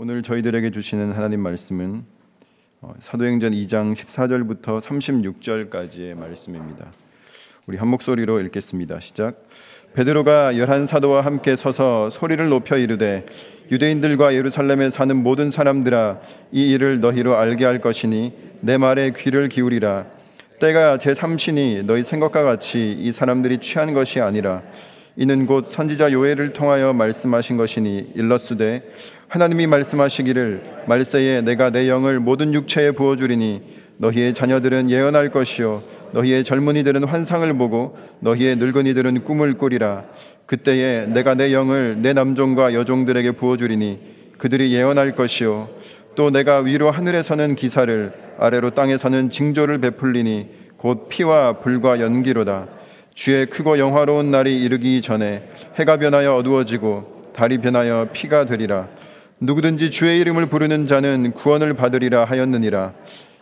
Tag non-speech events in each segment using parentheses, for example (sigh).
오늘 저희들에게 주시는 하나님 말씀은 어, 사도행전 2장 14절부터 36절까지의 말씀입니다. 우리 한 목소리로 읽겠습니다. 시작. 베드로가 열한 사도와 함께 서서 소리를 높여 이르되 유대인들과 예루살렘에 사는 모든 사람들아 이 일을 너희로 알게 할 것이니 내 말에 귀를 기울이라 때가 제 삼신이 너희 생각과 같이 이 사람들이 취한 것이 아니라 이는 곧 선지자 요엘을 통하여 말씀하신 것이니 일러스되 하나님이 말씀하시기를 말세에 내가 내 영을 모든 육체에 부어 주리니 너희의 자녀들은 예언할 것이요 너희의 젊은이들은 환상을 보고 너희의 늙은이들은 꿈을 꾸리라 그때에 내가 내 영을 내 남종과 여종들에게 부어 주리니 그들이 예언할 것이요 또 내가 위로 하늘에 서는 기사를 아래로 땅에 서는 징조를 베풀리니 곧 피와 불과 연기로다 주의 크고 영화로운 날이 이르기 전에 해가 변하여 어두워지고 달이 변하여 피가 되리라. 누구든지 주의 이름을 부르는 자는 구원을 받으리라 하였느니라.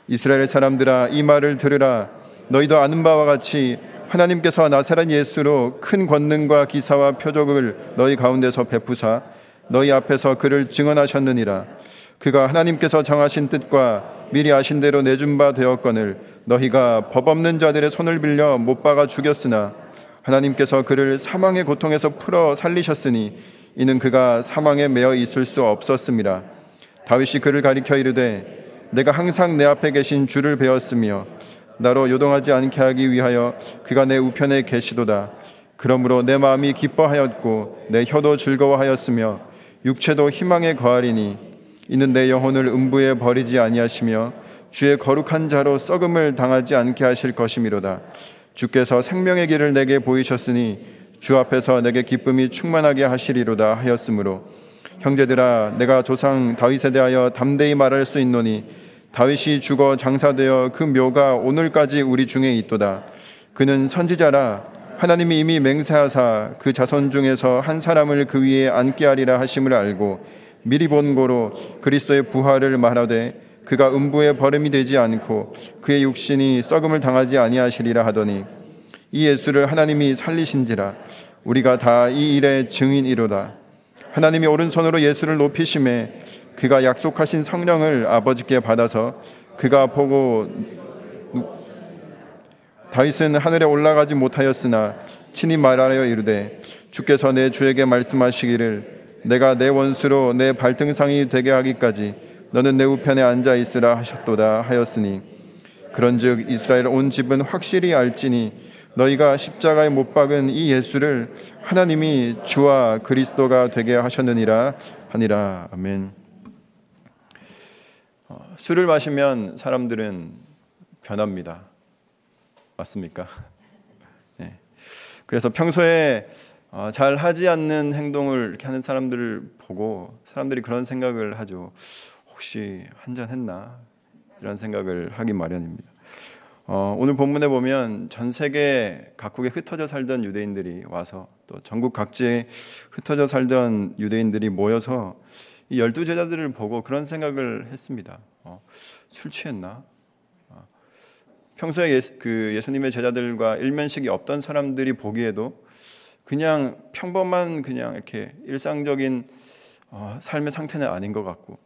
이스라엘 사람들아 이 말을 들으라. 너희도 아는 바와 같이 하나님께서 나사렛 예수로 큰 권능과 기사와 표적을 너희 가운데서 베푸사 너희 앞에서 그를 증언하셨느니라. 그가 하나님께서 정하신 뜻과 미리 아신 대로 내준 바 되었거늘 너희가 법 없는 자들의 손을 빌려 못 박아 죽였으나 하나님께서 그를 사망의 고통에서 풀어 살리셨으니 이는 그가 사망에 매어 있을 수 없었습니다. 다윗이 그를 가리켜 이르되 내가 항상 내 앞에 계신 주를 배웠으며 나로 요동하지 않게 하기 위하여 그가 내 우편에 계시도다. 그러므로 내 마음이 기뻐하였고 내 혀도 즐거워하였으며 육체도 희망에 거하리니 이는 내 영혼을 음부에 버리지 아니하시며 주의 거룩한 자로 썩음을 당하지 않게 하실 것이미로다. 주께서 생명의 길을 내게 보이셨으니 주 앞에서 내게 기쁨이 충만하게 하시리로다 하였으므로 형제들아 내가 조상 다윗에 대하여 담대히 말할 수 있노니 다윗이 죽어 장사되어 그 묘가 오늘까지 우리 중에 있도다. 그는 선지자라 하나님이 이미 맹세하사 그 자손 중에서 한 사람을 그 위에 앉게 하리라 하심을 알고 미리 본 고로 그리스도의 부활을 말하되 그가 음부에 버림이 되지 않고 그의 육신이 썩음을 당하지 아니하시리라 하더니 이 예수를 하나님이 살리신지라. 우리가 다 이 일의 증인이로다. 하나님이 오른손으로 예수를 높이심에 그가 약속하신 성령을 아버지께 받아서 그가 보고 다윗은 하늘에 올라가지 못하였으나 친히 말하여 이르되 주께서 내 주에게 말씀하시기를 내가 내 원수로 내 발등상이 되게 하기까지 너는 내 우편에 앉아 있으라 하셨도다 하였으니 그런즉 이스라엘 온 집은 확실히 알지니 너희가 십자가에 못 박은 이 예수를 하나님이 주와 그리스도가 되게 하셨느니라 하니라 아멘. 어, 술을 마시면 사람들은 변합니다. 맞습니까? (laughs) 네. 그래서 평소에 어, 잘 하지 않는 행동을 이렇게 하는 사람들을 보고 사람들이 그런 생각을 하죠. 혹시 한 잔 했나 이런 생각을 하기 마련입니다. 어, 오늘 본문에 보면 전 세계 각국에 흩어져 살던 유대인들이 와서 또 전국 각지에 흩어져 살던 유대인들이 모여서 이 열두 제자들을 보고 그런 생각을 했습니다. 어, 술 취했나? 어, 평소에 예수, 그 예수님의 제자들과 일면식이 없던 사람들이 보기에도 그냥 평범한 그냥 이렇게 일상적인 어, 삶의 상태는 아닌 것 같고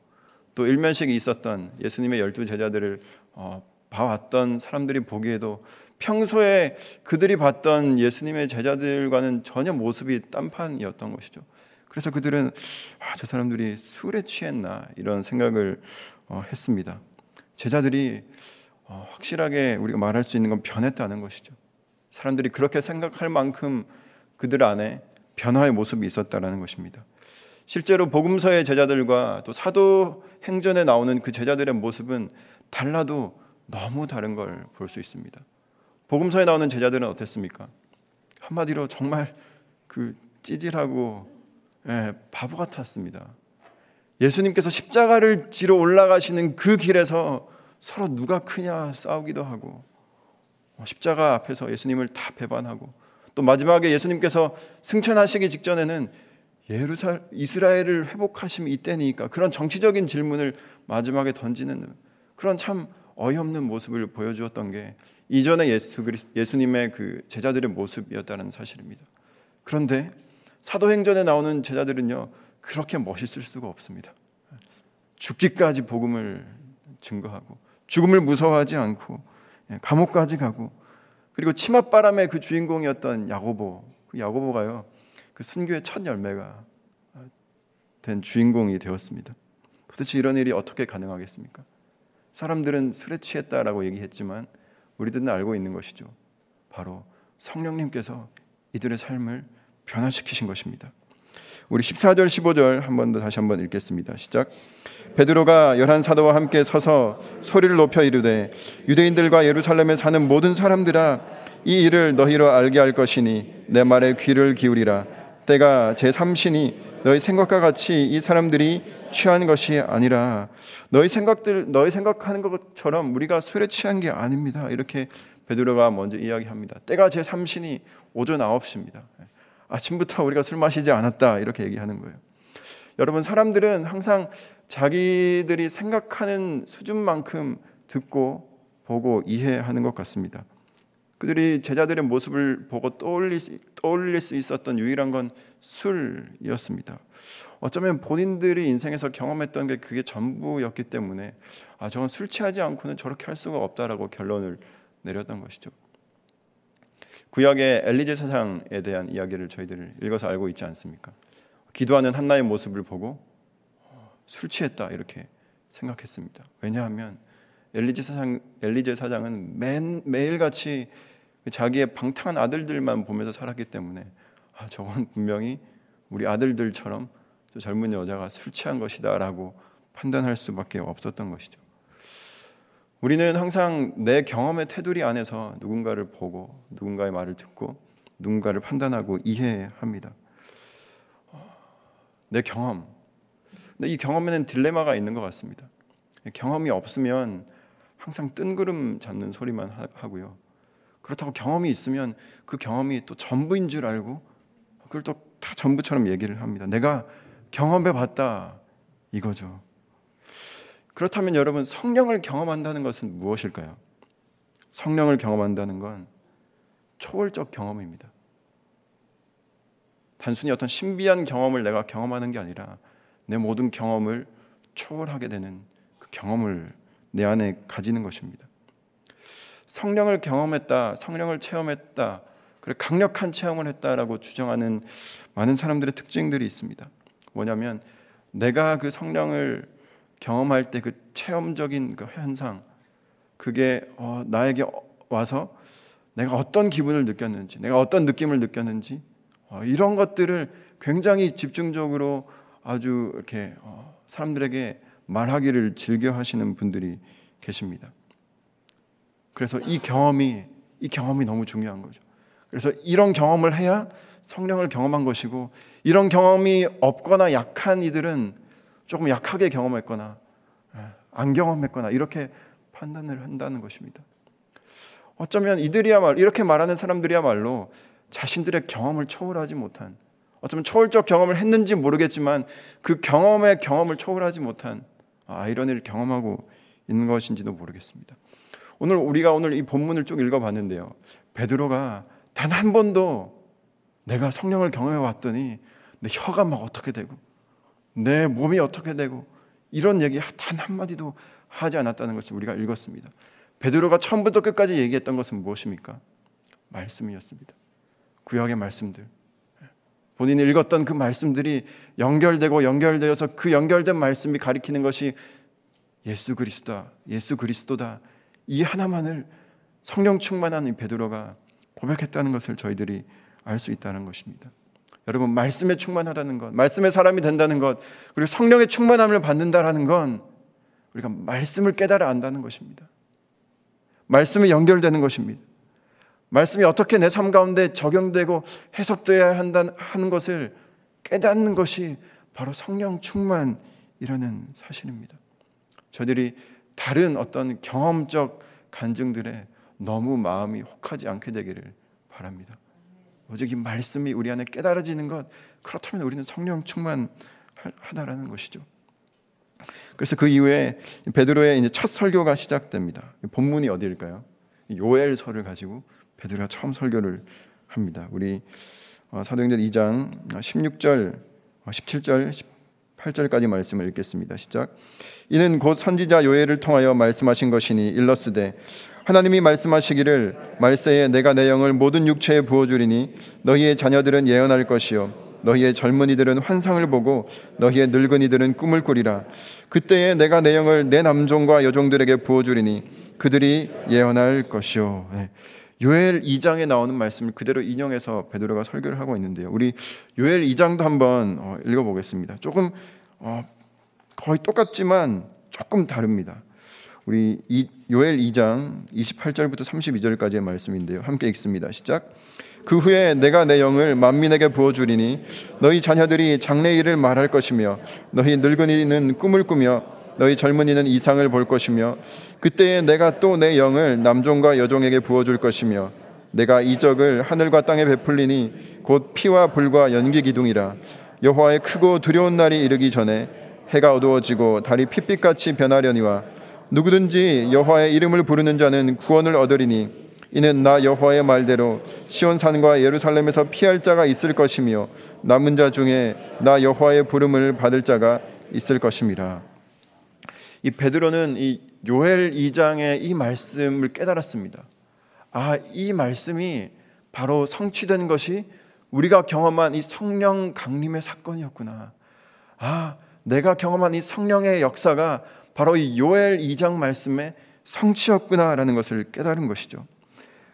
또 일면식이 있었던 예수님의 열두 제자들을 어, 봐왔던 사람들이 보기에도 평소에 그들이 봤던 예수님의 제자들과는 전혀 모습이 딴판이었던 것이죠. 그래서 그들은 아, 저 사람들이 술에 취했나 이런 생각을 어, 했습니다. 제자들이 어, 확실하게 우리가 말할 수 있는 건 변했다는 것이죠. 사람들이 그렇게 생각할 만큼 그들 안에 변화의 모습이 있었다라는 것입니다. 실제로 복음서의 제자들과 또 사도 행전에 나오는 그 제자들의 모습은 달라도 너무 다른 걸 볼 수 있습니다. 복음서에 나오는 제자들은 어땠습니까? 한마디로 정말 그 찌질하고 예, 바보 같았습니다. 예수님께서 십자가를 지러 올라가시는 그 길에서 서로 누가 크냐 싸우기도 하고 어, 십자가 앞에서 예수님을 다 배반하고 또 마지막에 예수님께서 승천하시기 직전에는 예루살 예이스라엘을 회복하심이 이때니까 그런 정치적인 질문을 마지막에 던지는 그런 참 어이없는 모습을 보여주었던 게 이전에 예수 예수님의 그 제자들의 모습이었다는 사실입니다. 그런데 사도행전에 나오는 제자들은요 그렇게 멋있을 수가 없습니다. 죽기까지 복음을 증거하고 죽음을 무서워하지 않고 예, 감옥까지 가고 그리고 치맛바람의 그 주인공이었던 야고보 그 야고보가요 그 순교의 첫 열매가 된 주인공이 되었습니다. 도대체 이런 일이 어떻게 가능하겠습니까? 사람들은 술에 취했다라고 얘기했지만 우리들은 알고 있는 것이죠. 바로 성령님께서 이들의 삶을 변화시키신 것입니다. 우리 14절 15절 한 번 더 다시 한 번 읽겠습니다. 시작. 베드로가 열한 사도와 함께 서서 소리를 높여 이르되 유대인들과 예루살렘에 사는 모든 사람들아 이 일을 너희로 알게 할 것이니 내 말에 귀를 기울이라 때가 제 삼신이 너희 생각과 같이 이 사람들이 취한 것이 아니라 너희 생각들 너희 생각하는 것처럼 우리가 술에 취한 게 아닙니다. 이렇게 베드로가 먼저 이야기합니다. 때가 제 삼신이 오전 9시입니다. 아침부터 우리가 술 마시지 않았다. 이렇게 얘기하는 거예요. 여러분 사람들은 항상 자기들이 생각하는 수준만큼 듣고 보고 이해하는 것 같습니다. 그들이 제자들의 모습을 보고 떠올릴 수 있었던 유일한 건 술이었습니다. 어쩌면 본인들이 인생에서 경험했던 게 그게 전부였기 때문에 아 저건 술 취하지 않고는 저렇게 할 수가 없다라고 결론을 내렸던 것이죠. 구약의 엘리제 사장에 대한 이야기를 저희들 읽어서 알고 있지 않습니까? 기도하는 한나의 모습을 보고 어, 술 취했다 이렇게 생각했습니다. 왜냐하면 엘리제 사장 엘리제 사장은 매, 매일같이 자기의 방탕한 아들들만 보면서 살았기 때문에 아, 저건 분명히 우리 아들들처럼 저 젊은 여자가 술 취한 것이다라고 판단할 수밖에 없었던 것이죠. 우리는 항상 내 경험의 테두리 안에서 누군가를 보고 누군가의 말을 듣고 누군가를 판단하고 이해합니다. 내 경험. 근데 이 경험에는 딜레마가 있는 것 같습니다. 경험이 없으면 항상 뜬구름 잡는 소리만 하고요. 그렇다고 경험이 있으면 그 경험이 또 전부인 줄 알고 그걸 또 다 전부처럼 얘기를 합니다. 내가 경험해 봤다 이거죠. 그렇다면 여러분 성령을 경험한다는 것은 무엇일까요? 성령을 경험한다는 건 초월적 경험입니다. 단순히 어떤 신비한 경험을 내가 경험하는 게 아니라 내 모든 경험을 초월하게 되는 그 경험을 내 안에 가지는 것입니다. 성령을 경험했다, 성령을 체험했다, 그래 강력한 체험을 했다라고 주장하는 많은 사람들의 특징들이 있습니다. 뭐냐면 내가 그 성령을 경험할 때 그 체험적인 그 현상, 그게 어, 나에게 와서 내가 어떤 기분을 느꼈는지, 내가 어떤 느낌을 느꼈는지 어, 이런 것들을 굉장히 집중적으로 아주 이렇게 어, 사람들에게 말하기를 즐겨 하시는 분들이 계십니다. 그래서 이 경험이 이 경험이 너무 중요한 거죠. 그래서 이런 경험을 해야 성령을 경험한 것이고 이런 경험이 없거나 약한 이들은 조금 약하게 경험했거나 예, 안 경험했거나 이렇게 판단을 한다는 것입니다. 어쩌면 이들이야말로 이렇게 말하는 사람들이야말로 자신들의 경험을 초월하지 못한 어쩌면 초월적 경험을 했는지 모르겠지만 그 경험의 경험을 초월하지 못한 아이러니를 경험하고 있는 것인지도 모르겠습니다. 오늘 우리가 오늘 이 본문을 쭉 읽어봤는데요. 베드로가 단 한 번도 내가 성령을 경험해 왔더니 내 혀가 막 어떻게 되고 내 몸이 어떻게 되고 이런 얘기 단 한마디도 하지 않았다는 것을 우리가 읽었습니다. 베드로가 처음부터 끝까지 얘기했던 것은 무엇입니까? 말씀이었습니다. 구약의 말씀들. 본인이 읽었던 그 말씀들이 연결되고 연결되어서 그 연결된 말씀이 가리키는 것이 예수 그리스도다. 예수 그리스도다. 이 하나만을 성령 충만한 이 베드로가 고백했다는 것을 저희들이 알 수 있다는 것입니다. 여러분 말씀에 충만하다는 것, 말씀의 사람이 된다는 것, 그리고 성령의 충만함을 받는다라는 건 우리가 말씀을 깨달아 안다는 것입니다. 말씀에 연결되는 것입니다. 말씀이 어떻게 내 삶 가운데 적용되고 해석되어야 한다는 하는 것을 깨닫는 것이 바로 성령 충만이라는 사실입니다. 저들이 다른 어떤 경험적 간증들에 너무 마음이 혹하지 않게 되기를 바랍니다. 오직 이 말씀이 우리 안에 깨달아지는 것 그렇다면 우리는 성령 충만하다라는 것이죠. 그래서 그 이후에 베드로의 이제 첫 설교가 시작됩니다. 본문이 어디일까요? 요엘서를 가지고 베드로가 처음 설교를 합니다. 우리 어, 사도행전 2장 16절, 17절, 8절까지 말씀을 읽겠습니다. 시작. 이는 곧 선지자 요엘을 통하여 말씀하신 것이니 일러스되 하나님이 말씀하시기를 말세에 내가 내 영을 모든 육체에 부어 주리니 너희의 자녀들은 예언할 것이요 너희의 젊은이들은 환상을 보고 너희의 늙은이들은 꿈을 꾸리라 그때에 내가 내 영을 내 남종과 여종들에게 부어 주리니 그들이 예언할 것이요 네. 요엘 2장에 나오는 말씀을 그대로 인용해서 베드로가 설교를 하고 있는데요. 우리 요엘 2장도 한번 어, 읽어보겠습니다. 조금 어, 거의 똑같지만 조금 다릅니다. 우리 요엘 2장 28절부터 32절까지의 말씀인데요. 함께 읽습니다. 시작. 그 후에 내가 내 영을 만민에게 부어 주리니 너희 자녀들이 장래 일을 말할 것이며 너희 늙은이는 꿈을 꾸며 너희 젊은이는 이상을 볼 것이며 그때에 내가 또 내 영을 남종과 여종에게 부어 줄 것이며 내가 이적을 하늘과 땅에 베풀리니 곧 피와 불과 연기 기둥이라 여호와의 크고 두려운 날이 이르기 전에 해가 어두워지고 달이 핏빛같이 변하려니와 누구든지 여호와의 이름을 부르는 자는 구원을 얻으리니 이는 나 여호와의 말대로 시온 산과 예루살렘에서 피할 자가 있을 것이며 남은 자 중에 나 여호와의 부름을 받을 자가 있을 것임이라. 이 베드로는 이 요엘 2장의 이 말씀을 깨달았습니다. 아, 이 말씀이 바로 성취된 것이 우리가 경험한 이 성령 강림의 사건이었구나. 아, 내가 경험한 이 성령의 역사가 바로 이 요엘 2장 말씀의 성취였구나라는 것을 깨달은 것이죠.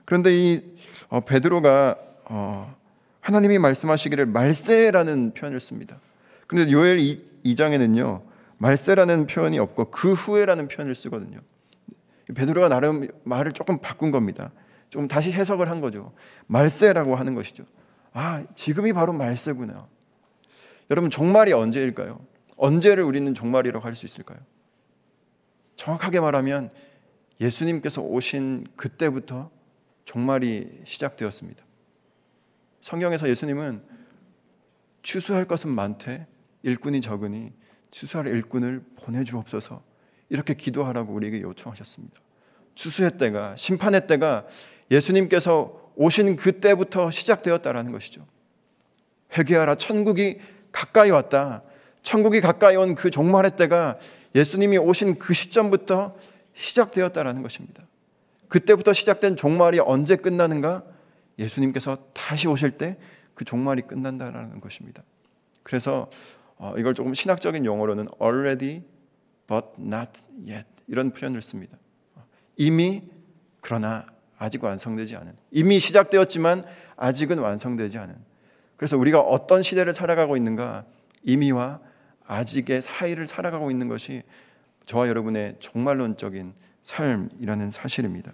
그런데 이 어, 베드로가 어, 하나님이 말씀하시기를 말세라는 표현을 씁니다. 그런데 요엘 2, 장에는요 말세라는 표현이 없고 그 후에라는 표현을 쓰거든요. 베드로가 나름 말을 조금 바꾼 겁니다. 좀 다시 해석을 한 거죠. 말세라고 하는 것이죠. 아, 지금이 바로 말세구나. 여러분 종말이 언제일까요? 언제를 우리는 종말이라고 할 수 있을까요? 정확하게 말하면 예수님께서 오신 그때부터 종말이 시작되었습니다. 성경에서 예수님은 추수할 것은 많되 일꾼이 적으니 추수할 일꾼을 보내주옵소서 이렇게 기도하라고 우리에게 요청하셨습니다. 추수의 때가 심판의 때가 예수님께서 오신 그때부터 시작되었다라는 것이죠. 회개하라 천국이 가까이 왔다. 천국이 가까이 온 그 종말의 때가 예수님이 오신 그 시점부터 시작되었다라는 것입니다. 그때부터 시작된 종말이 언제 끝나는가? 예수님께서 다시 오실 때 그 종말이 끝난다라는 것입니다. 그래서 어, 이걸 조금 신학적인 용어로는 already but not yet 이런 표현을 씁니다. 이미 그러나 아직 완성되지 않은 이미 시작되었지만 아직은 완성되지 않은 그래서 우리가 어떤 시대를 살아가고 있는가 이미와 아직의 사이를 살아가고 있는 것이 저와 여러분의 종말론적인 삶이라는 사실입니다.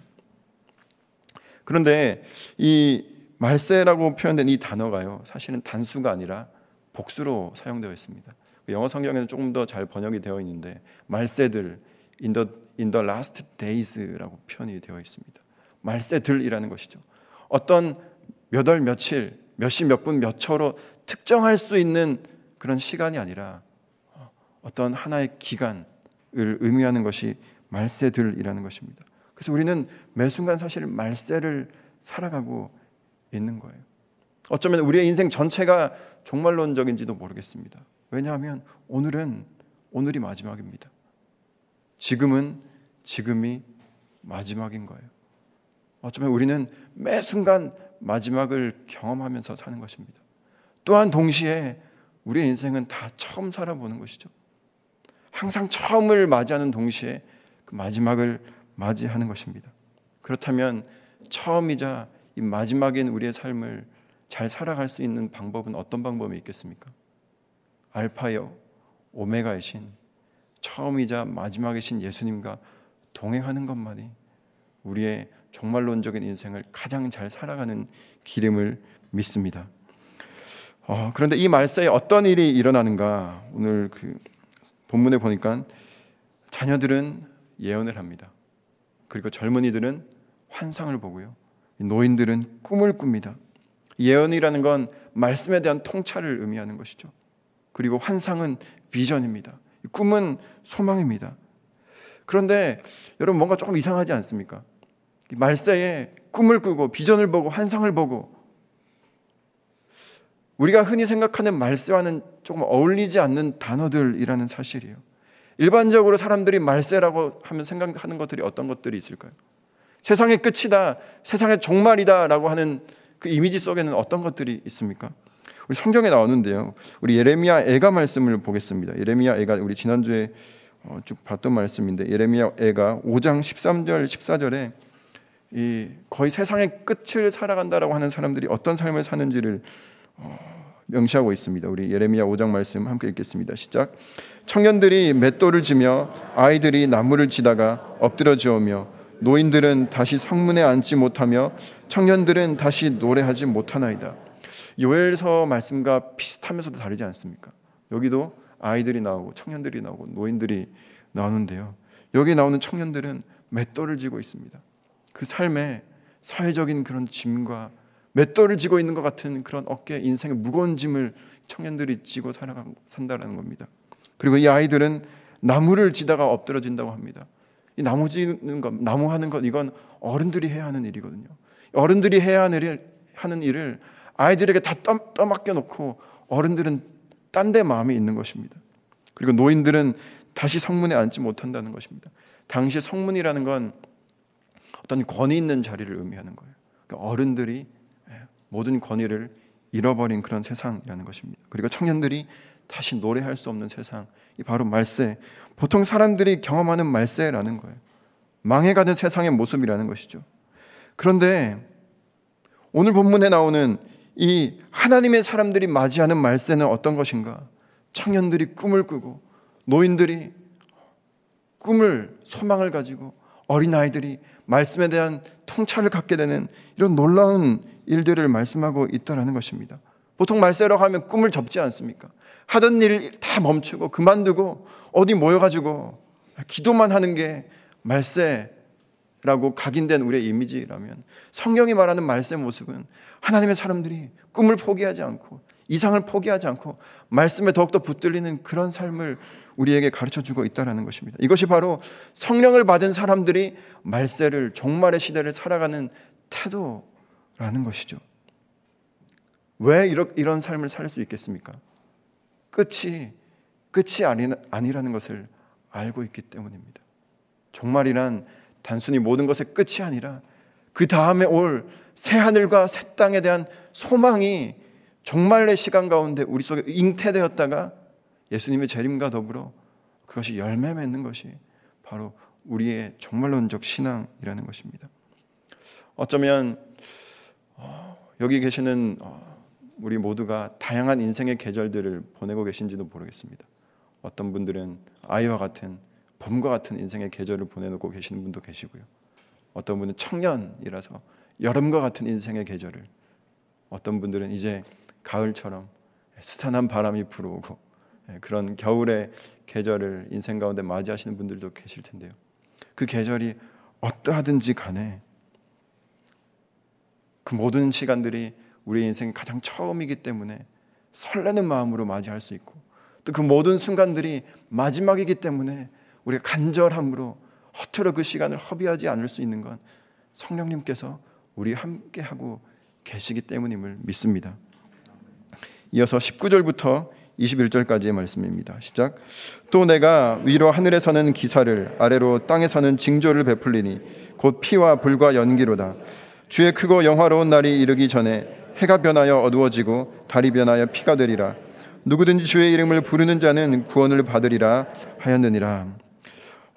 그런데 이 말세라고 표현된 이 단어가요, 사실은 단수가 아니라 복수로 사용되어 있습니다. 영어 성경에는 조금 더 잘 번역이 되어 있는데 말세들 in the, in the last days라고 표현이 되어 있습니다. 말세들이라는 것이죠. 어떤 몇 월 며칠, 몇 시, 몇 분, 몇 초로 특정할 수 있는 그런 시간이 아니라 어떤 하나의 기간을 의미하는 것이 말세들이라는 것입니다. 그래서 우리는 매 순간 사실 말세를 살아가고 있는 거예요. 어쩌면 우리의 인생 전체가 종말론적인지도 모르겠습니다. 왜냐하면 오늘은 오늘이 마지막입니다. 지금은 지금이 마지막인 거예요. 어쩌면 우리는 매 순간 마지막을 경험하면서 사는 것입니다. 또한 동시에 우리의 인생은 다 처음 살아보는 것이죠. 항상 처음을 맞이하는 동시에 그 마지막을 맞이하는 것입니다. 그렇다면 처음이자 이 마지막인 우리의 삶을 잘 살아갈 수 있는 방법은 어떤 방법이 있겠습니까? 알파요 오메가이신 처음이자 마지막이신 예수님과 동행하는 것만이 우리의 종말론적인 인생을 가장 잘 살아가는 길임을 믿습니다. 어, 그런데 이 말세에 어떤 일이 일어나는가 오늘 그 본문에 보니까 자녀들은 예언을 합니다. 그리고 젊은이들은 환상을 보고요. 노인들은 꿈을 꿉니다. 예언이라는 건 말씀에 대한 통찰을 의미하는 것이죠. 그리고 환상은 비전입니다. 꿈은 소망입니다. 그런데 여러분 뭔가 조금 이상하지 않습니까? 말세에 꿈을 꾸고 비전을 보고 환상을 보고 우리가 흔히 생각하는 말세와는 조금 어울리지 않는 단어들이라는 사실이에요. 일반적으로 사람들이 말세라고 하면 생각하는 것들이 어떤 것들이 있을까요? 세상의 끝이다, 세상의 종말이다라고 하는 그 이미지 속에는 어떤 것들이 있습니까? 우리 성경에 나오는데요. 우리 예레미야 애가 말씀을 보겠습니다. 예레미야 애가 우리 지난주에 어, 쭉 봤던 말씀인데 예레미야 애가 5장 13절 14절에 이 거의 세상의 끝을 살아간다라고 하는 사람들이 어떤 삶을 사는지를 어, 명시하고 있습니다. 우리 예레미야 5장 말씀 함께 읽겠습니다. 시작. 청년들이 맷돌을 지며 아이들이 나무를 지다가 엎드려 지으며 노인들은 다시 성문에 앉지 못하며 청년들은 다시 노래하지 못하나이다. 요엘서 말씀과 비슷하면서도 다르지 않습니까? 여기도 아이들이 나오고 청년들이 나오고 노인들이 나오는데요. 여기 나오는 청년들은 맷돌을 쥐고 있습니다. 그 삶에 사회적인 그런 짐과 맷돌을 쥐고 있는 것 같은 그런 어깨 인생의 무거운 짐을 청년들이 지고 살아가 산다라는 겁니다. 그리고 이 아이들은 나무를 지다가 엎드러진다고 합니다. 이 나무 지는 것, 나무 하는 것 이건 어른들이 해야 하는 일이거든요. 어른들이 해야 하는 일을, 하는 일을 아이들에게 다 떠, 떠맡겨 놓고 어른들은 딴 데 마음이 있는 것입니다. 그리고 노인들은 다시 성문에 앉지 못한다는 것입니다. 당시 성문이라는 건 어떤 권위 있는 자리를 의미하는 거예요. 그러니까 어른들이 예, 모든 권위를 잃어버린 그런 세상이라는 것입니다. 그리고 청년들이 다시 노래할 수 없는 세상, 이 바로 말세. 보통 사람들이 경험하는 말세라는 거예요. 망해가는 세상의 모습이라는 것이죠. 그런데 오늘 본문에 나오는 이 하나님의 사람들이 맞이하는 말세는 어떤 것인가? 청년들이 꿈을 꾸고 노인들이 꿈을 소망을 가지고 어린아이들이 말씀에 대한 통찰을 갖게 되는 이런 놀라운 일들을 말씀하고 있다라는 것입니다. 보통 말세라고 하면 꿈을 접지 않습니까? 하던 일 다 멈추고 그만두고 어디 모여가지고 기도만 하는 게 말세라고 각인된 우리의 이미지라면 성경이 말하는 말세 모습은 하나님의 사람들이 꿈을 포기하지 않고 이상을 포기하지 않고 말씀에 더욱더 붙들리는 그런 삶을 우리에게 가르쳐 주고 있다는 것입니다. 이것이 바로 성령을 받은 사람들이 말세를 종말의 시대를 살아가는 태도 라는 것이죠. 왜 이런 삶을 살 수 있겠습니까? 끝이 끝이 아니라는 것을 알고 있기 때문입니다. 종말이란 단순히 모든 것의 끝이 아니라 그 다음에 올 새 하늘과 새 땅에 대한 소망이 종말의 시간 가운데 우리 속에 잉태되었다가 예수님의 재림과 더불어 그것이 열매 맺는 것이 바로 우리의 종말론적 신앙이라는 것입니다. 어쩌면 어, 여기 계시는 어, 우리 모두가 다양한 인생의 계절들을 보내고 계신지도 모르겠습니다. 어떤 분들은 아이와 같은 봄과 같은 인생의 계절을 보내놓고 계시는 분도 계시고요. 어떤 분은 청년이라서 여름과 같은 인생의 계절을 어떤 분들은 이제 가을처럼 스산한 바람이 불어오고 예, 그런 겨울의 계절을 인생 가운데 맞이하시는 분들도 계실 텐데요. 그 계절이 어떠하든지 간에 그 모든 시간들이 우리 인생 가장 처음이기 때문에 설레는 마음으로 맞이할 수 있고 또 그 모든 순간들이 마지막이기 때문에 우리가 간절함으로 허투루 그 시간을 허비하지 않을 수 있는 건 성령님께서 우리 함께 하고 계시기 때문임을 믿습니다. 이어서 19절부터 21절까지의 말씀입니다. 시작. 또 내가 위로 하늘에서는 기사를 아래로 땅에서는 징조를 베풀리니 곧 피와 불과 연기로다. 주의 크고 영화로운 날이 이르기 전에 해가 변하여 어두워지고 달이 변하여 피가 되리라. 누구든지 주의 이름을 부르는 자는 구원을 받으리라 하였느니라.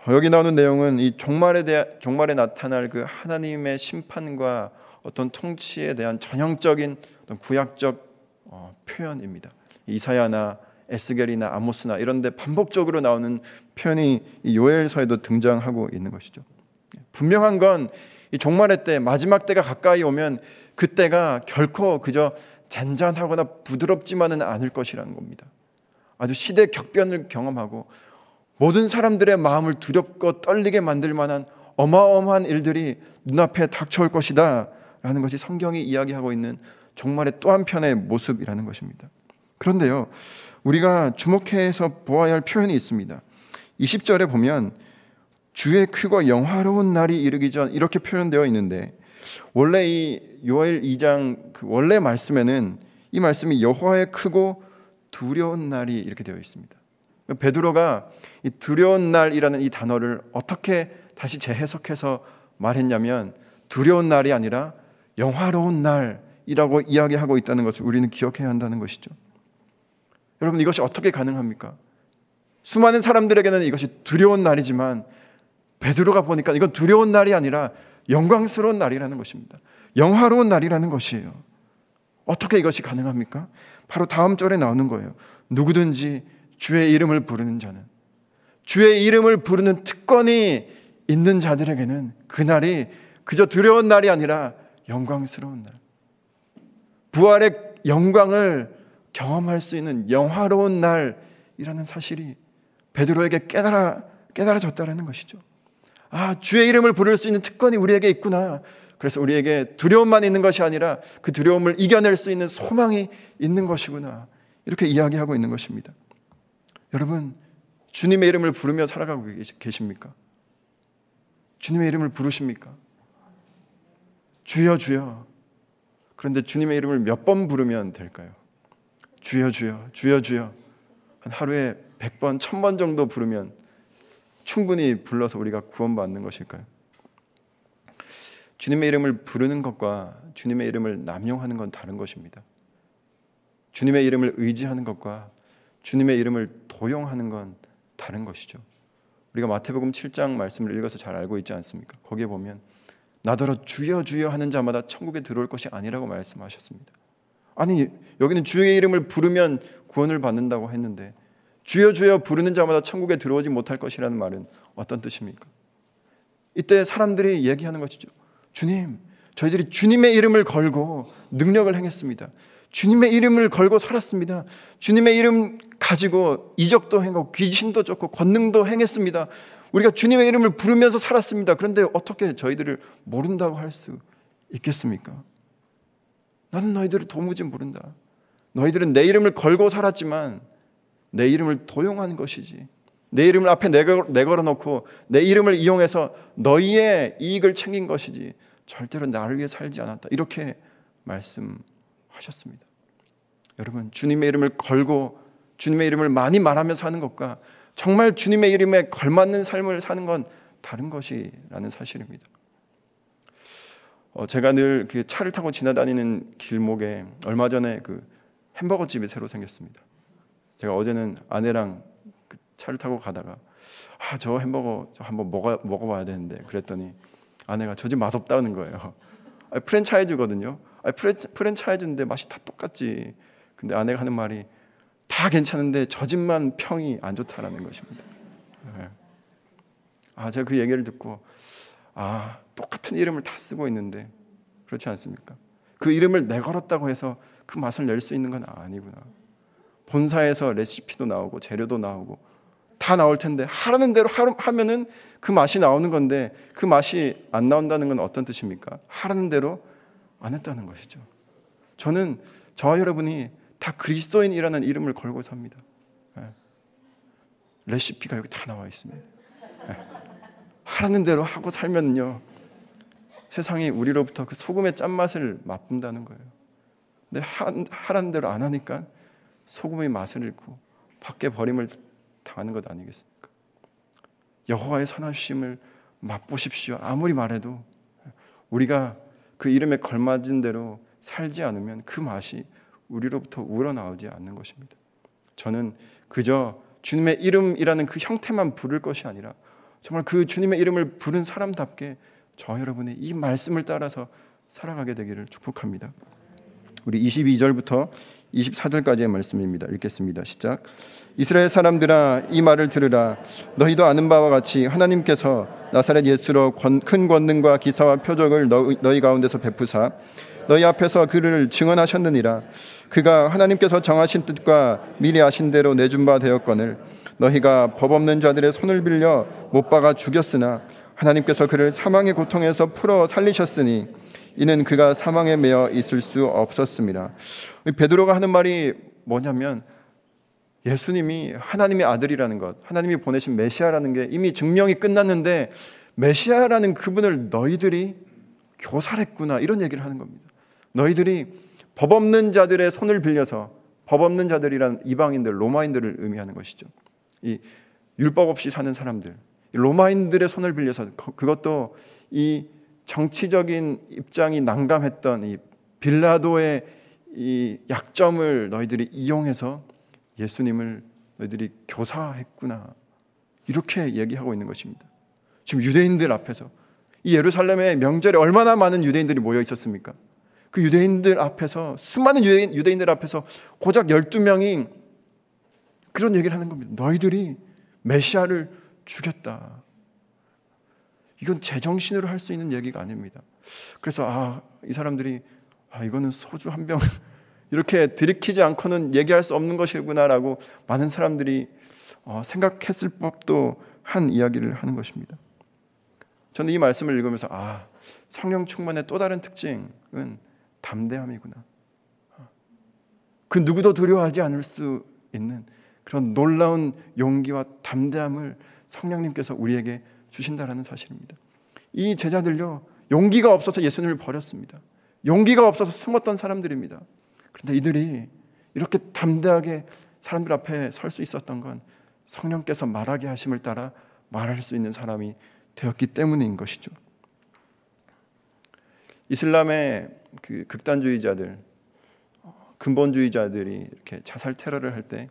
여기 나오는 내용은 이 종말에 대한 종말에 나타날 그 하나님의 심판과 어떤 통치에 대한 전형적인 어떤 구약적 어, 표현입니다. 이사야나 에스겔이나 아모스나 이런데 반복적으로 나오는 표현이 요엘서에도 등장하고 있는 것이죠. 분명한 건 이 종말의 때 마지막 때가 가까이 오면 그때가 결코 그저 잔잔하거나 부드럽지만은 않을 것이라는 겁니다. 아주 시대 격변을 경험하고 모든 사람들의 마음을 두렵고 떨리게 만들 만한 어마어마한 일들이 눈앞에 닥쳐올 것이다. 라는 것이 성경이 이야기하고 있는 종말의 또 한편의 모습이라는 것입니다. 그런데요, 우리가 주목해서 보아야 할 표현이 있습니다. 20절에 보면 주의 크고 영화로운 날이 이르기 전 이렇게 표현되어 있는데 원래 이 요엘 2장 그 원래 말씀에는 이 말씀이 여호와의 크고 두려운 날이 이렇게 되어 있습니다. 베드로가 이 두려운 날이라는 이 단어를 어떻게 다시 재해석해서 말했냐면 두려운 날이 아니라 영화로운 날이라고 이야기하고 있다는 것을 우리는 기억해야 한다는 것이죠. 여러분 이것이 어떻게 가능합니까? 수많은 사람들에게는 이것이 두려운 날이지만 베드로가 보니까 이건 두려운 날이 아니라 영광스러운 날이라는 것입니다. 영화로운 날이라는 것이에요. 어떻게 이것이 가능합니까? 바로 다음 절에 나오는 거예요. 누구든지 주의 이름을 부르는 자는 주의 이름을 부르는 특권이 있는 자들에게는 그날이 그저 두려운 날이 아니라 영광스러운 날. 부활의 영광을 경험할 수 있는 영화로운 날이라는 사실이 베드로에게 깨달아 깨달아졌다라는 것이죠. 아, 주의 이름을 부를 수 있는 특권이 우리에게 있구나. 그래서 우리에게 두려움만 있는 것이 아니라 그 두려움을 이겨낼 수 있는 소망이 있는 것이구나. 이렇게 이야기하고 있는 것입니다. 여러분, 주님의 이름을 부르며 살아가고 계십니까? 주님의 이름을 부르십니까? 주여, 주여. 그런데 주님의 이름을 몇 번 부르면 될까요? 주여, 주여, 주여, 주여. 한 하루에 100번, 1000번 정도 부르면 충분히 불러서 우리가 구원받는 것일까요? 주님의 이름을 부르는 것과 주님의 이름을 남용하는 건 다른 것입니다. 주님의 이름을 의지하는 것과 주님의 이름을 도용하는 건 다른 것이죠. 우리가 마태복음 7장 말씀을 읽어서 잘 알고 있지 않습니까? 거기에 보면 나더러 주여 주여 하는 자마다 천국에 들어올 것이 아니라고 말씀하셨습니다. 아니 여기는 주의 이름을 부르면 구원을 받는다고 했는데 주여 주여 부르는 자마다 천국에 들어오지 못할 것이라는 말은 어떤 뜻입니까? 이때 사람들이 얘기하는 것이죠. 주님, 저희들이 주님의 이름을 걸고 능력을 행했습니다. 주님의 이름을 걸고 살았습니다. 주님의 이름 가지고 이적도 행하고 귀신도 쫓고 권능도 행했습니다. 우리가 주님의 이름을 부르면서 살았습니다. 그런데 어떻게 저희들을 모른다고 할 수 있겠습니까? 나는 너희들을 도무지 모른다. 너희들은 내 이름을 걸고 살았지만 내 이름을 도용한 것이지. 내 이름을 앞에 내걸어 놓고 내 이름을 이용해서 너희의 이익을 챙긴 것이지. 절대로 나를 위해 살지 않았다. 이렇게 말씀하셨습니다. 여러분, 주님의 이름을 걸고 주님의 이름을 많이 말하며 사는 것과 정말 주님의 이름에 걸맞는 삶을 사는 건 다른 것이라는 사실입니다. 어, 제가 늘 그 차를 타고 지나다니는 길목에 얼마 전에 그 햄버거 집이 새로 생겼습니다. 제가 어제는 아내랑 그 차를 타고 가다가 아, 저 햄버거 한번 먹어 먹어봐야 되는데 그랬더니 아내가 저 집 맛없다는 거예요. (laughs) 아니, 프랜차이즈거든요. 아니, 프랜차이즈인데 맛이 다 똑같지. 근데 아내가 하는 말이 다 괜찮은데 저 집만 평이 안 좋다라는 것입니다. 네. 아, 제가 그 얘기를 듣고 아, 똑같은 이름을 다 쓰고 있는데 그렇지 않습니까? 그 이름을 내걸었다고 해서 그 맛을 낼 수 있는 건 아니구나. 본사에서 레시피도 나오고 재료도 나오고 다 나올 텐데 하라는 대로 하면은 그 맛이 나오는 건데 그 맛이 안 나온다는 건 어떤 뜻입니까? 하라는 대로 안 했다는 것이죠. 저는 저와 여러분이 다 그리스도인이라는 이름을 걸고 삽니다. 네. 레시피가 여기 다 나와 있습니다. 네. 하라는 대로 하고 살면요 세상이 우리로부터 그 소금의 짠맛을 맛본다는 거예요. 근데 하라는 대로 안 하니까 소금의 맛을 잃고 밖에 버림을 당하는 것 아니겠습니까? 여호와의 선하심을 맛보십시오. 아무리 말해도 우리가 그 이름에 걸맞은 대로 살지 않으면 그 맛이 우리로부터 우러나오지 않는 것입니다. 저는 그저 주님의 이름이라는 그 형태만 부를 것이 아니라 정말 그 주님의 이름을 부른 사람답게 저 여러분의 이 말씀을 따라서 살아가게 되기를 축복합니다. 우리 22절부터 24절까지의 말씀입니다. 읽겠습니다. 시작. 이스라엘 사람들아 이 말을 들으라 너희도 아는 바와 같이 하나님께서 나사렛 예수로 큰 권능과 기사와 표적을 너희 가운데서 베푸사 너희 앞에서 그를 증언하셨느니라 그가 하나님께서 정하신 뜻과 미리 아신 대로 내준 바 되었거늘 너희가 법 없는 자들의 손을 빌려 못 박아 죽였으나 하나님께서 그를 사망의 고통에서 풀어 살리셨으니 이는 그가 사망에 매여 있을 수 없었습니다. 베드로가 하는 말이 뭐냐면 예수님이 하나님의 아들이라는 것, 하나님이 보내신 메시아라는 게 이미 증명이 끝났는데 메시아라는 그분을 너희들이 교살했구나 이런 얘기를 하는 겁니다. 너희들이 법 없는 자들의 손을 빌려서 법 없는 자들이란 이방인들, 로마인들을 의미하는 것이죠. 이 율법 없이 사는 사람들, 로마인들의 손을 빌려서 그것도 이 정치적인 입장이 난감했던 이 빌라도의 이 약점을 너희들이 이용해서 예수님을 너희들이 교사했구나. 이렇게 얘기하고 있는 것입니다. 지금 유대인들 앞에서 이 예루살렘의 명절에 얼마나 많은 유대인들이 모여 있었습니까? 그 유대인들 앞에서 수많은 유대인, 유대인들 앞에서 고작 12명이 그런 얘기를 하는 겁니다. 너희들이 메시아를 죽였다. 이건 제정신으로 할 수 있는 얘기가 아닙니다. 그래서 아, 이 사람들이 아, 이거는 소주 한 병 (laughs) 이렇게 들이키지 않고는 얘기할 수 없는 것이구나라고 많은 사람들이 어, 생각했을 법도 한 이야기를 하는 것입니다. 저는 이 말씀을 읽으면서 아, 성령 충만의 또 다른 특징은 담대함이구나. 그 누구도 두려워하지 않을 수 있는 그런 놀라운 용기와 담대함을 성령님께서 우리에게 주신다라는 사실입니다. 이 제자들요 용기가 없어서 예수님을 버렸습니다. 용기가 없어서 숨었던 사람들입니다. 그런데 이들이 이렇게 담대하게 사람들 앞에 설 수 있었던 건 성령께서 말하게 하심을 따라 말할 수 있는 사람이 되었기 때문인 것이죠. 이슬람의 그 극단주의자들, 근본주의자들이 이렇게 자살 테러를 할 때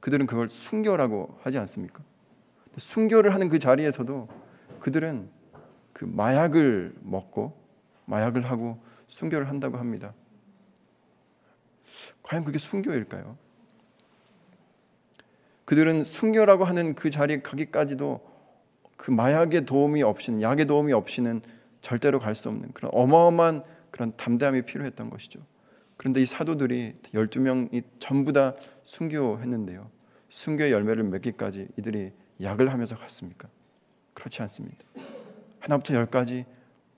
그들은 그걸 순교라고 하지 않습니까? 순교를 하는 그 자리에서도 그들은 그 마약을 먹고 마약을 하고 순교를 한다고 합니다. 과연 그게 순교일까요? 그들은 순교라고 하는 그 자리에 가기까지도 그 마약의 도움이 없이는 약의 도움이 없이는 절대로 갈 수 없는 그런 어마어마한 그런 담대함이 필요했던 것이죠. 그런데 이 사도들이 12명이 전부 다 순교했는데요. 순교의 열매를 맺기까지 이들이 약을 하면서 갔습니까? 그렇지 않습니다. 하나부터 열까지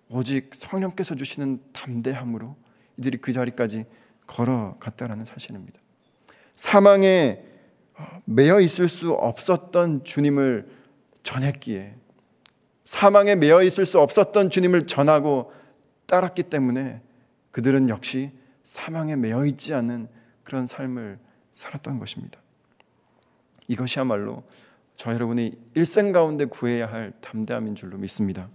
오직 성령께서 주시는 담대함으로 이들이 그 자리까지 걸어갔다라는 사실입니다. 사망에 매여 있을 수 없었던 주님을 전했기에 사망에 매여 있을 수 없었던 주님을 전하고 따랐기 때문에 그들은 역시 사망에 매여 있지 않은 그런 삶을 살았던 것입니다. 이것이야말로 저 여러분이 일생 가운데 구해야 할 담대함인 줄로 믿습니다.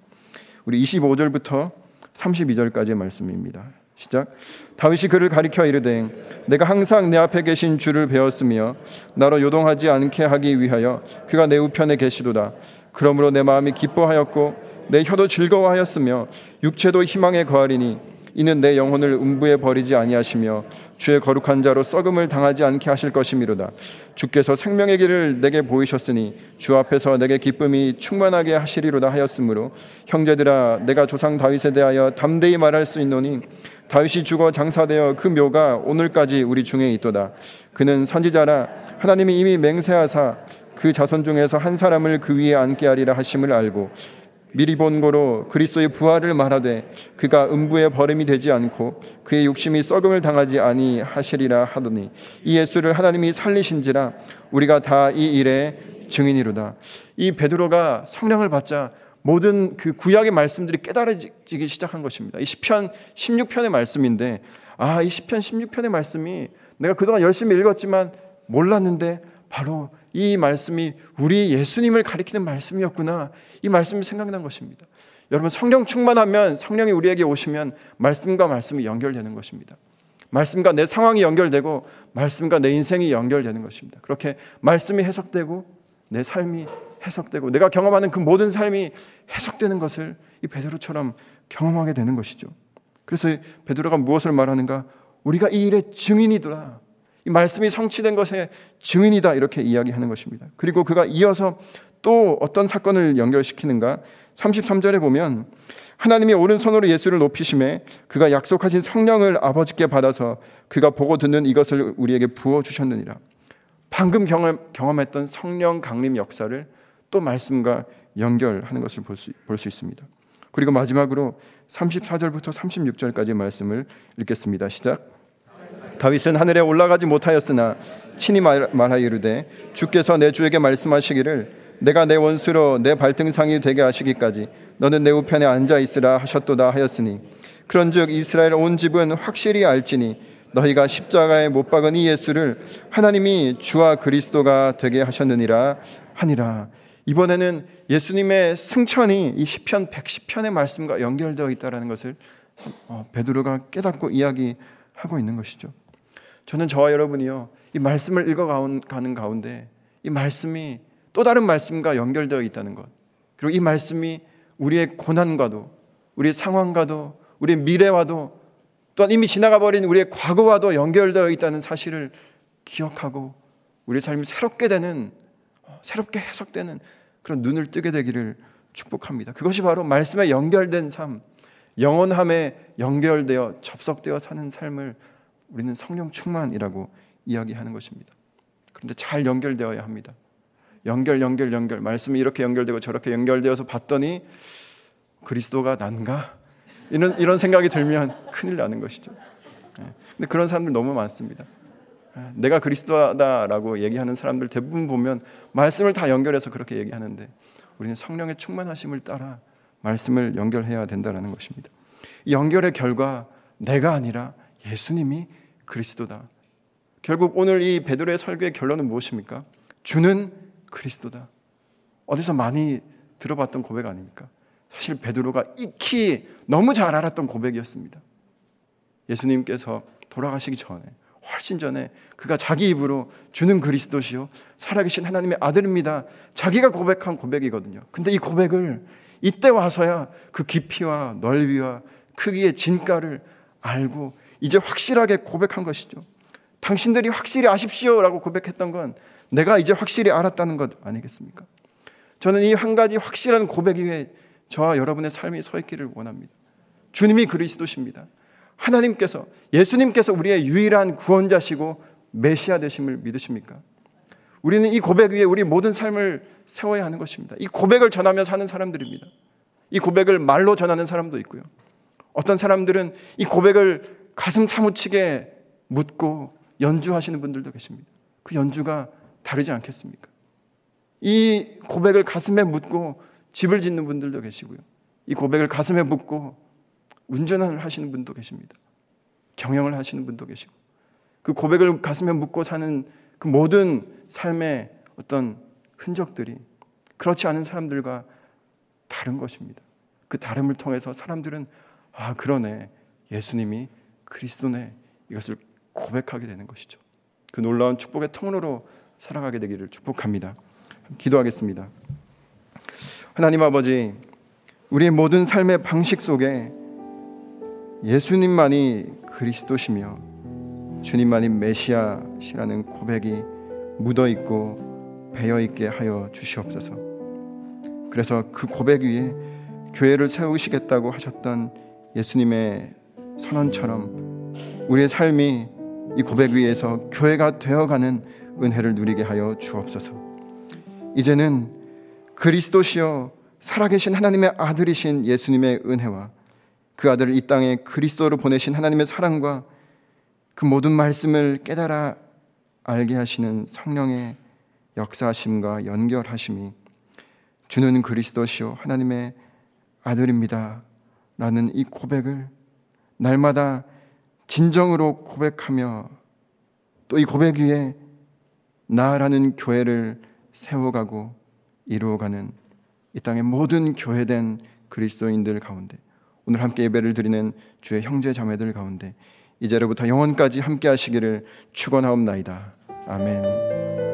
우리 25절부터 32절까지의 말씀입니다. 시작. 다윗이 그를 가리켜 이르되 내가 항상 내 앞에 계신 주를 배웠으며 나로 요동하지 않게 하기 위하여 그가 내 우편에 계시도다. 그러므로 내 마음이 기뻐하였고 내 혀도 즐거워하였으며 육체도 희망에 거하리니 이는 내 영혼을 음부에 버리지 아니하시며 주의 거룩한 자로 썩음을 당하지 않게 하실 것이미로다. 주께서 생명의 길을 내게 보이셨으니 주 앞에서 내게 기쁨이 충만하게 하시리로다 하였으므로 형제들아 내가 조상 다윗에 대하여 담대히 말할 수 있노니 다윗이 죽어 장사되어 그 묘가 오늘까지 우리 중에 있도다. 그는 선지자라 하나님이 이미 맹세하사 그 자손 중에서 한 사람을 그 위에 앉게 하리라 하심을 알고 미리 본 거로 그리스도의 부활을 말하되 그가 음부의 버림이 되지 않고 그의 욕심이 썩음을 당하지 아니하시리라 하더니 이 예수를 하나님이 살리신지라 우리가 다 이 일의 증인이로다. 이 베드로가 성령을 받자 모든 그 구약의 말씀들이 깨달아지기 시작한 것입니다. 이 시편 16편의 말씀인데 아, 이 시편 16편의 말씀이 내가 그동안 열심히 읽었지만 몰랐는데 바로 이 말씀이 우리 예수님을 가리키는 말씀이었구나. 이 말씀이 생각난 것입니다. 여러분 성령 충만하면 성령이 우리에게 오시면 말씀과 말씀이 연결되는 것입니다. 말씀과 내 상황이 연결되고 말씀과 내 인생이 연결되는 것입니다. 그렇게 말씀이 해석되고 내 삶이 해석되고 내가 경험하는 그 모든 삶이 해석되는 것을 이 베드로처럼 경험하게 되는 것이죠. 그래서 베드로가 무엇을 말하는가? 우리가 이 일의 증인이더라. 이 말씀이 성취된 것의 증인이다 이렇게 이야기하는 것입니다. 그리고 그가 이어서 또 어떤 사건을 연결시키는가? 33절에 보면 하나님이 오른손으로 예수를 높이심에 그가 약속하신 성령을 아버지께 받아서 그가 보고 듣는 이것을 우리에게 부어 주셨느니라. 방금 경험, 경험했던 성령 강림 역사를 또 말씀과 연결하는 것을 볼 수 볼 수 있습니다. 그리고 마지막으로 34절부터 36절까지 말씀을 읽겠습니다. 시작. 다윗은 하늘에 올라가지 못하였으나 친히 말하여 이르되 주께서 내 주에게 말씀하시기를 내가 내 원수로 내 발등상이 되게 하시기까지 너는 내 우편에 앉아 있으라 하셨도다 하였으니 그런즉 이스라엘 온 집은 확실히 알지니 너희가 십자가에 못 박은 이 예수를 하나님이 주와 그리스도가 되게 하셨느니라 하니라. 이번에는 예수님의 승천이 이 시편 110편의 말씀과 연결되어 있다라는 것을 어, 베드로가 깨닫고 이야기하고 있는 것이죠. 저는 저와 여러분이요 이 말씀을 읽어가는 가운데 이 말씀이 또 다른 말씀과 연결되어 있다는 것 그리고 이 말씀이 우리의 고난과도 우리의 상황과도 우리의 미래와도 또한 이미 지나가 버린 우리의 과거와도 연결되어 있다는 사실을 기억하고 우리의 삶이 새롭게 되는 새롭게 해석되는 그런 눈을 뜨게 되기를 축복합니다. 그것이 바로 말씀에 연결된 삶, 영원함에 연결되어 접속되어 사는 삶을 우리는 성령 충만이라고 이야기하는 것입니다. 그런데 잘 연결되어야 합니다. 연결, 연결, 연결. 말씀이 이렇게 연결되고 저렇게 연결되어서 봤더니 그리스도가 난가? 이런, 이런 생각이 들면 큰일 나는 것이죠. 예. 근데 그런 사람들 너무 많습니다. 예. 내가 그리스도다라고 얘기하는 사람들 대부분 보면 말씀을 다 연결해서 그렇게 얘기하는데 우리는 성령의 충만하심을 따라 말씀을 연결해야 된다는 것입니다. 연결의 결과 내가 아니라 예수님이 그리스도다. 결국 오늘 이 베드로의 설교의 결론은 무엇입니까? 주는 그리스도다. 어디서 많이 들어봤던 고백 아닙니까? 사실 베드로가 익히 너무 잘 알았던 고백이었습니다. 예수님께서 돌아가시기 전에 훨씬 전에 그가 자기 입으로 주는 그리스도시요 살아계신 하나님의 아들입니다. 자기가 고백한 고백이거든요. 근데 이 고백을 이때 와서야 그 깊이와 넓이와 크기의 진가를 알고 이제 확실하게 고백한 것이죠. 당신들이 확실히 아십시오 라고 고백했던 건 내가 이제 확실히 알았다는 것 아니겠습니까? 저는 이 한 가지 확실한 고백 위에 저와 여러분의 삶이 서 있기를 원합니다. 주님이 그리스도십니다. 하나님께서 예수님께서 우리의 유일한 구원자시고 메시아 되심을 믿으십니까? 우리는 이 고백 위에 우리 모든 삶을 세워야 하는 것입니다. 이 고백을 전하며 사는 사람들입니다. 이 고백을 말로 전하는 사람도 있고요. 어떤 사람들은 이 고백을 가슴 사무치게 묻고 연주하시는 분들도 계십니다. 그 연주가 다르지 않겠습니까? 이 고백을 가슴에 묻고 집을 짓는 분들도 계시고요. 이 고백을 가슴에 묻고 운전을 하시는 분도 계십니다. 경영을 하시는 분도 계시고 그 고백을 가슴에 묻고 사는 그 모든 삶의 어떤 흔적들이 그렇지 않은 사람들과 다른 것입니다. 그 다름을 통해서 사람들은 아 그러네 예수님이 그리스도네 이것을 고백하게 되는 것이죠. 그 놀라운 축복의 통로로 살아가게 되기를 축복합니다. 기도하겠습니다. 하나님 아버지, 우리의 모든 삶의 방식 속에 예수님만이 그리스도시며 주님만이 메시아시라는 고백이 묻어 있고 배어 있게 하여 주시옵소서. 그래서 그 고백 위에 교회를 세우시겠다고 하셨던 예수님의 선언처럼 우리의 삶이 이 고백 위에서 교회가 되어가는 은혜를 누리게 하여 주옵소서. 이제는 그리스도시여 살아계신 하나님의 아들이신 예수님의 은혜와 그 아들을 이 땅에 그리스도로 보내신 하나님의 사랑과 그 모든 말씀을 깨달아 알게 하시는 성령의 역사하심과 연결하심이 주는 그리스도시요 하나님의 아들입니다. 라는 이 고백을 날마다 진정으로 고백하며 또 이 고백 위에 나라는 교회를 세워가고 이루어가는 이 땅의 모든 교회된 그리스도인들 가운데 오늘 함께 예배를 드리는 주의 형제 자매들 가운데 이제로부터 영원까지 함께 하시기를 축원하옵나이다. 아멘.